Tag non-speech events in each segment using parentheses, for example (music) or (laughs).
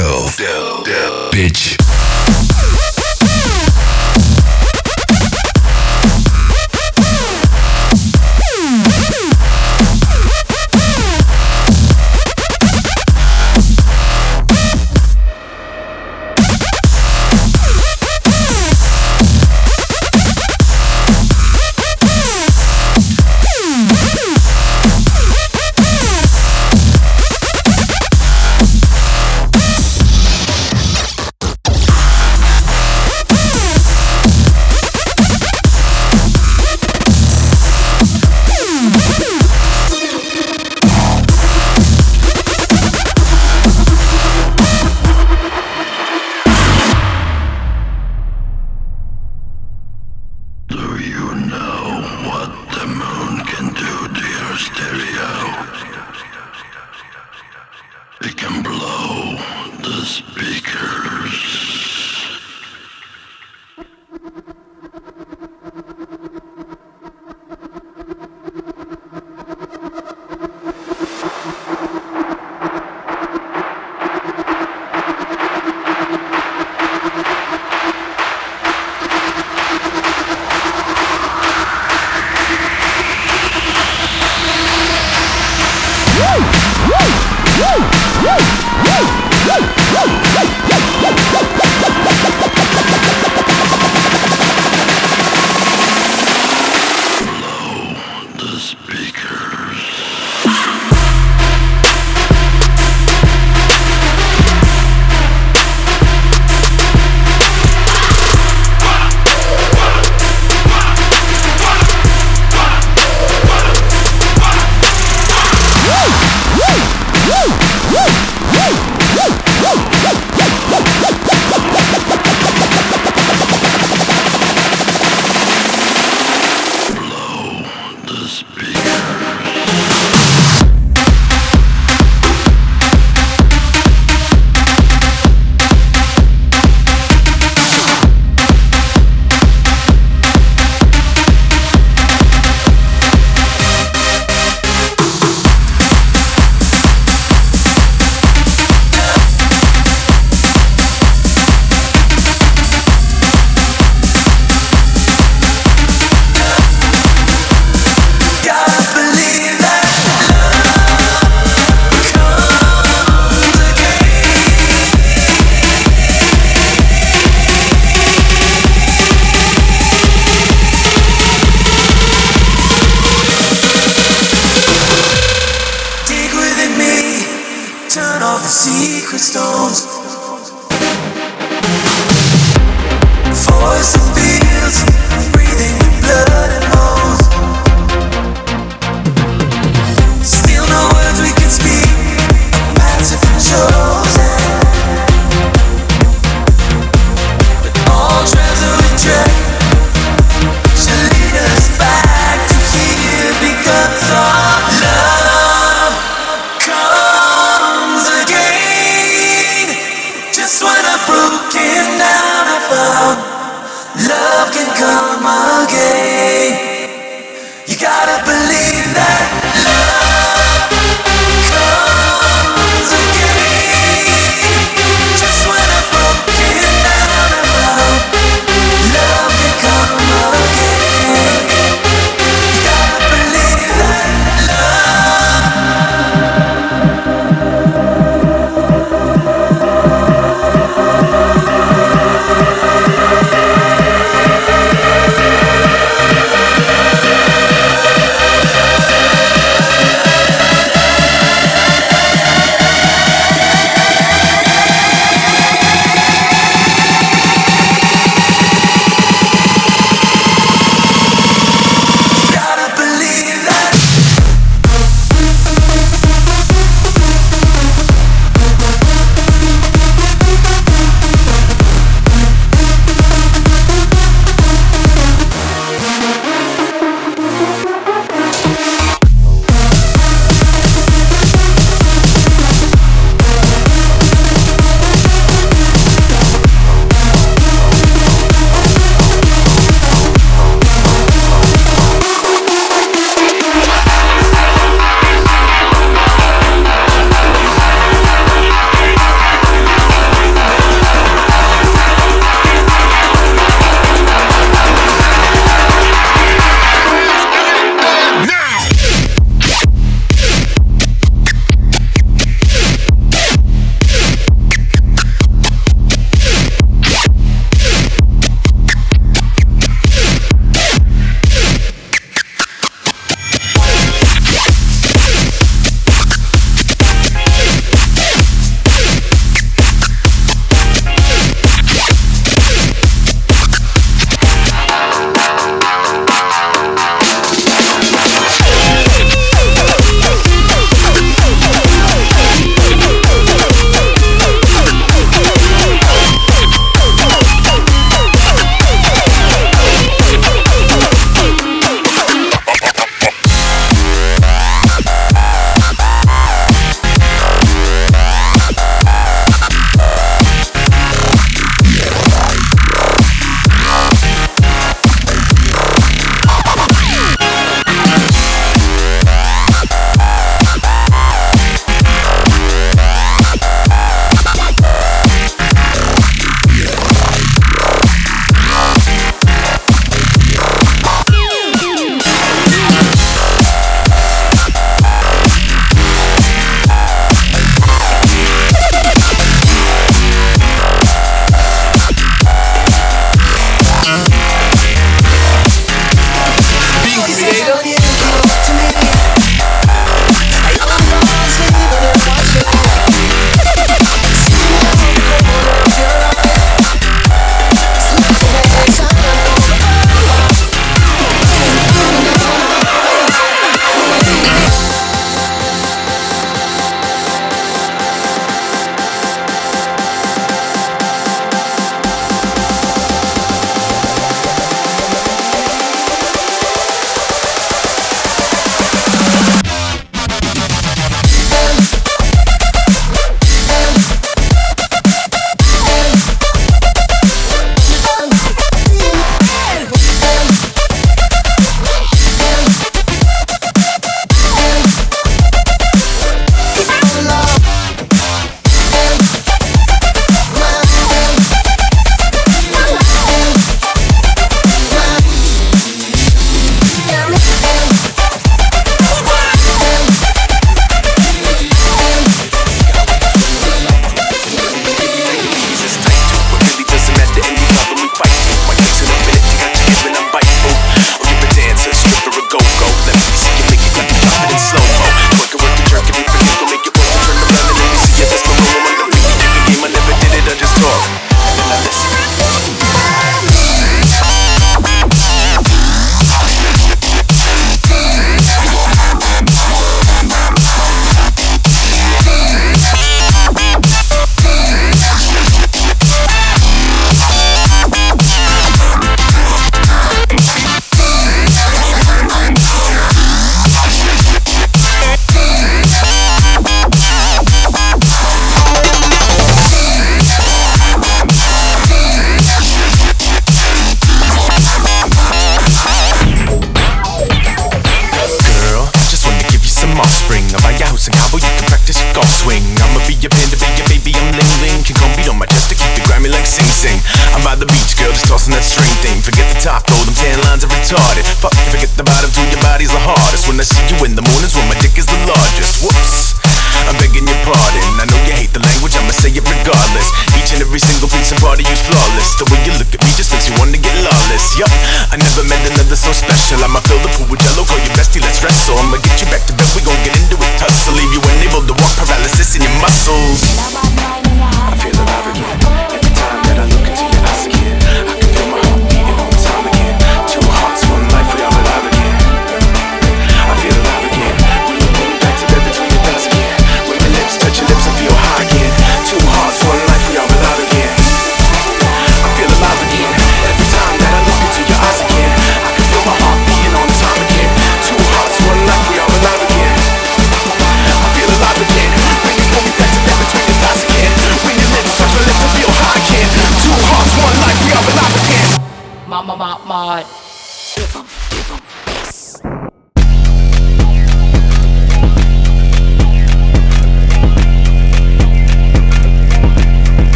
amaze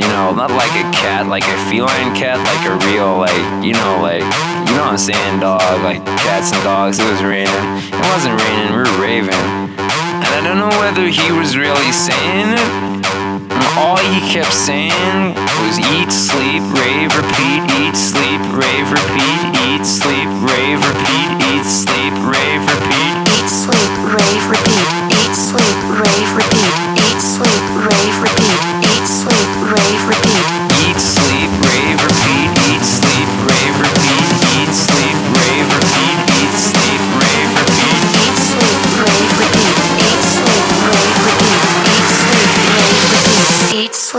Not like a cat, like a feline cat, like a real, like, you know, like, you know what I'm saying, dog, like cats and dogs. It was raining. It wasn't raining, we were raving. And I don't know whether he was really saying it. All he kept saying was eat, sleep, rave, repeat, eat, sleep, rave, repeat, eat, sleep, rave, repeat, eat, sleep, rave, repeat. Eat, sleep, rave, repeat. Eat, sleep, rave, repeat. Eat, sleep, rave, repeat.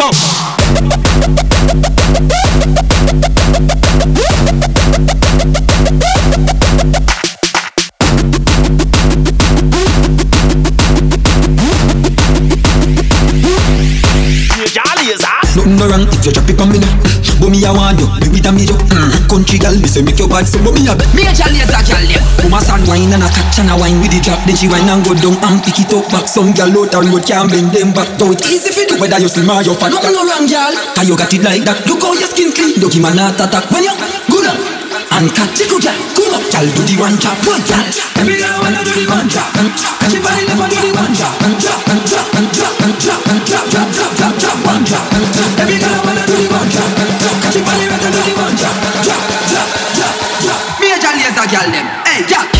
Up. Nothing no wrong if you drop it on me now. But me I want you, be with a me do. Mm. Country girl, me say make your bad so but me a bet. Me a jolly as a girl yeah. Woman start wine and a catch and a wine with the drop. Then she wine and go down and pick it up back. Some girl out the road can't bend them back. Though it easy for do whether you slim or you fat. Nothing no wrong girl. Cause you got it like that. Look how your skin clean. Lucky man not attack when you good up. And catch it good girl. Cool up. Girl do the one chop. One chop. Every girl wanna do the one chop. Catch it body never do the one chop. And drop and drop and drop and drop and drop drop drop drop drop one drop. Every girl a jolly as a girl them. Hey girl.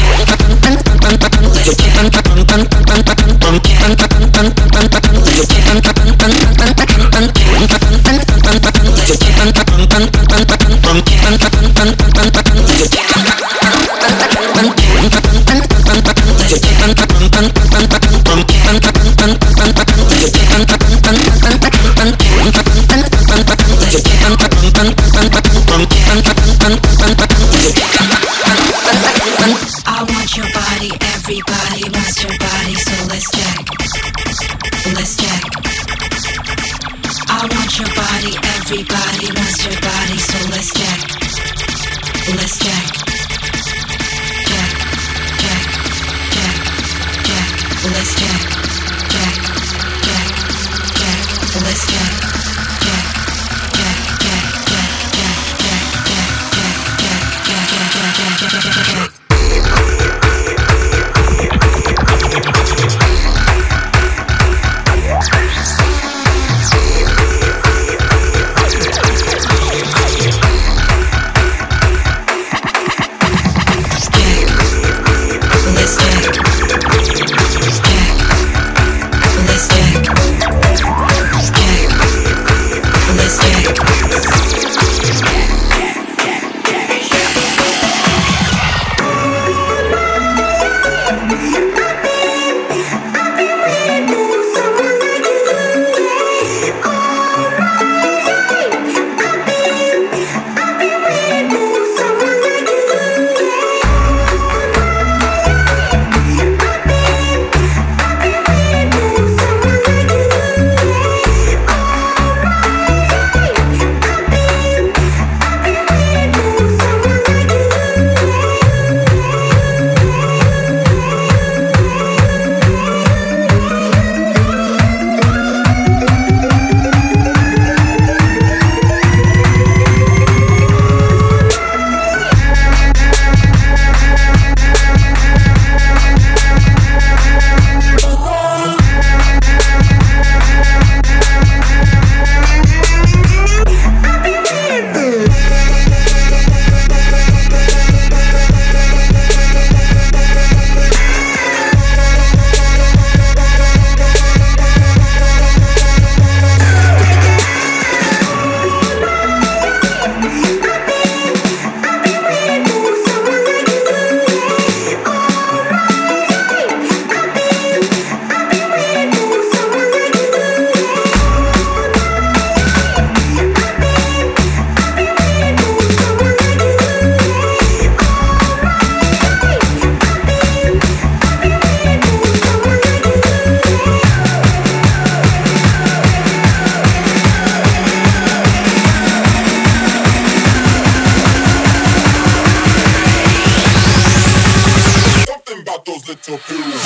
I want Puerto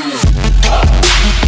Ah!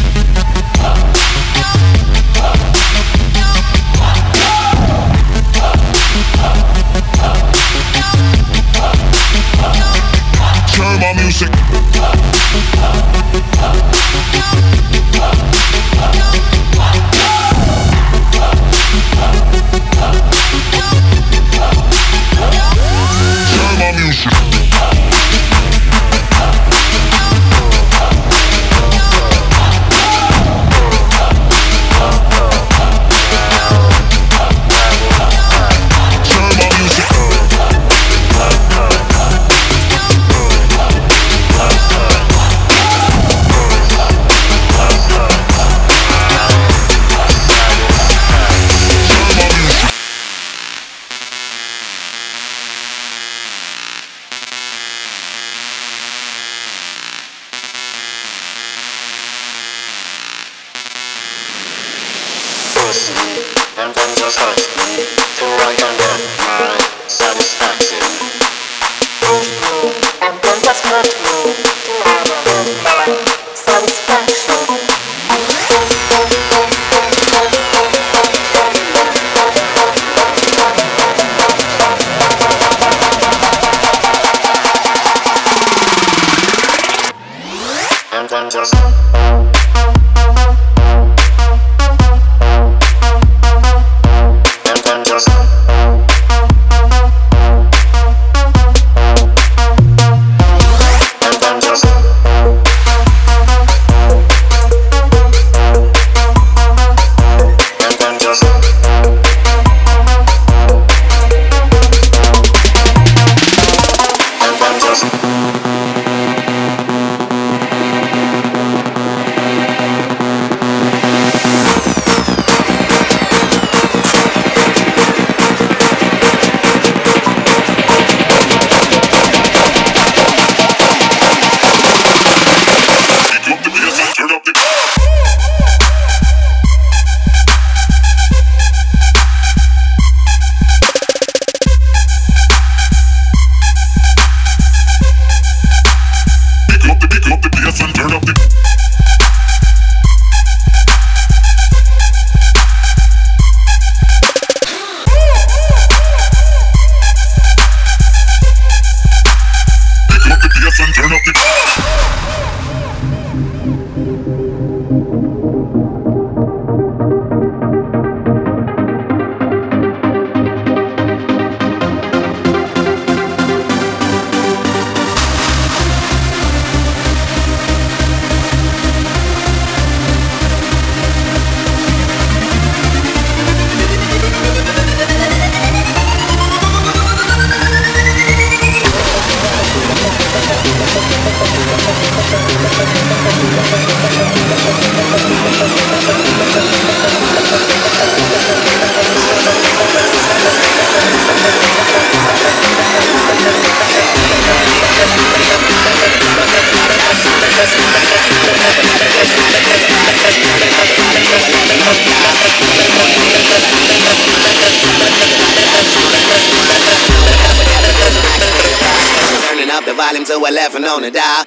11 on the dial.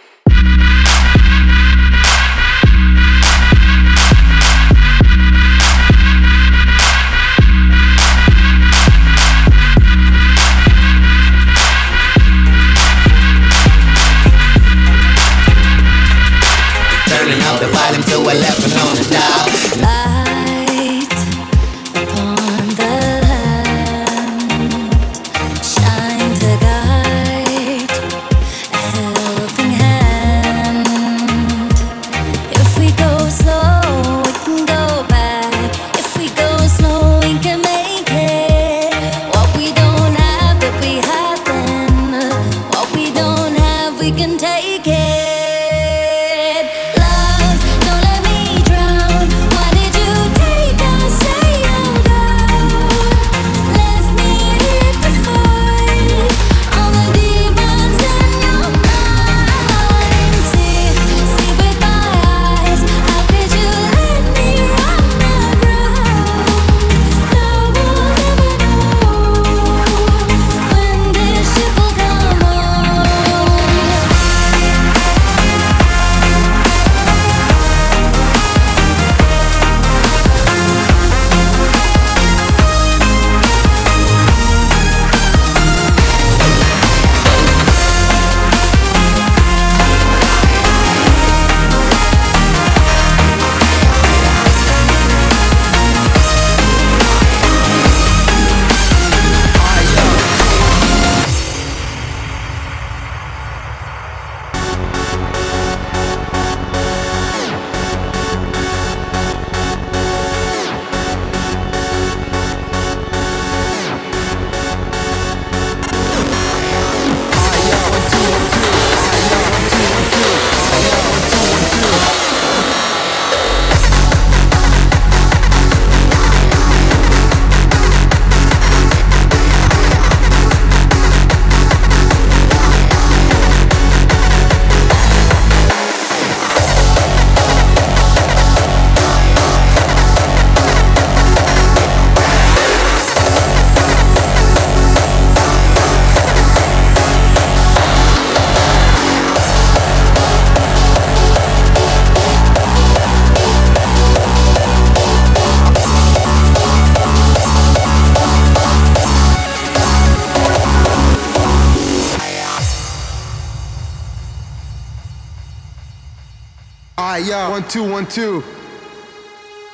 Yeah, one, two, one, two.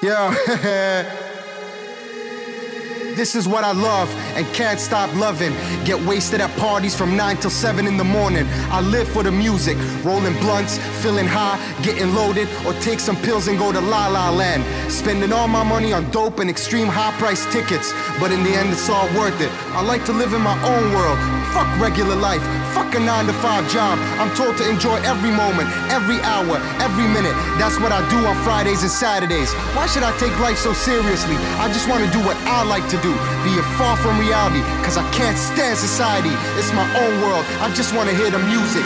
Yeah. (laughs) This is what I love and can't stop loving. Get wasted at parties from 9 till 7 in the morning. I live for the music, rolling blunts, feeling high, getting loaded, or take some pills and go to La La Land. Spending all my money on dope and extreme high price tickets, but in the end, it's all worth it. I like to live in my own world. Fuck regular life, fuck a 9 to 5 job. I'm told to enjoy every moment, every hour, every minute. That's what I do on Fridays and Saturdays. Why should I take life so seriously? I just want to do what I like to do, being far from reality, cause I can't stand society. It's my own world, I just want to hear the music.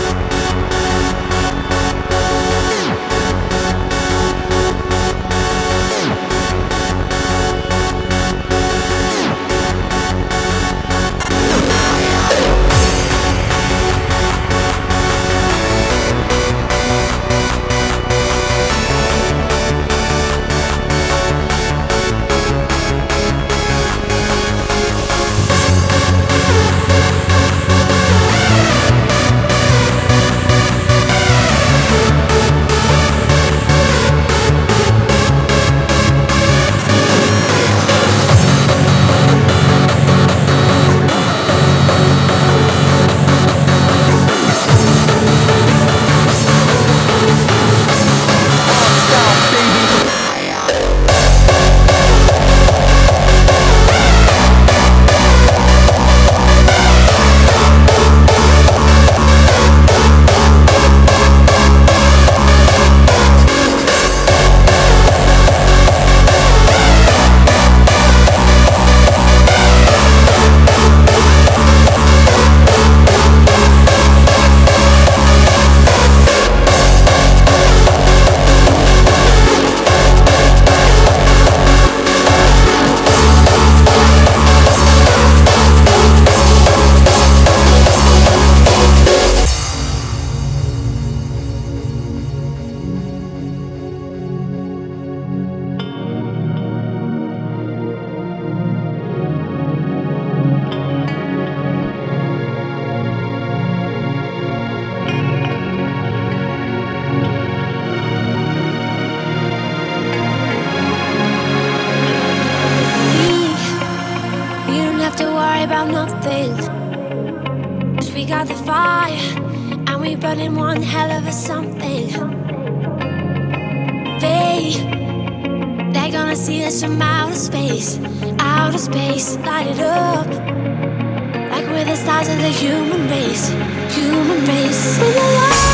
One hell of a something. They, they're gonna see us from outer space, outer space, light it up. Like we're the stars of the human race, human race.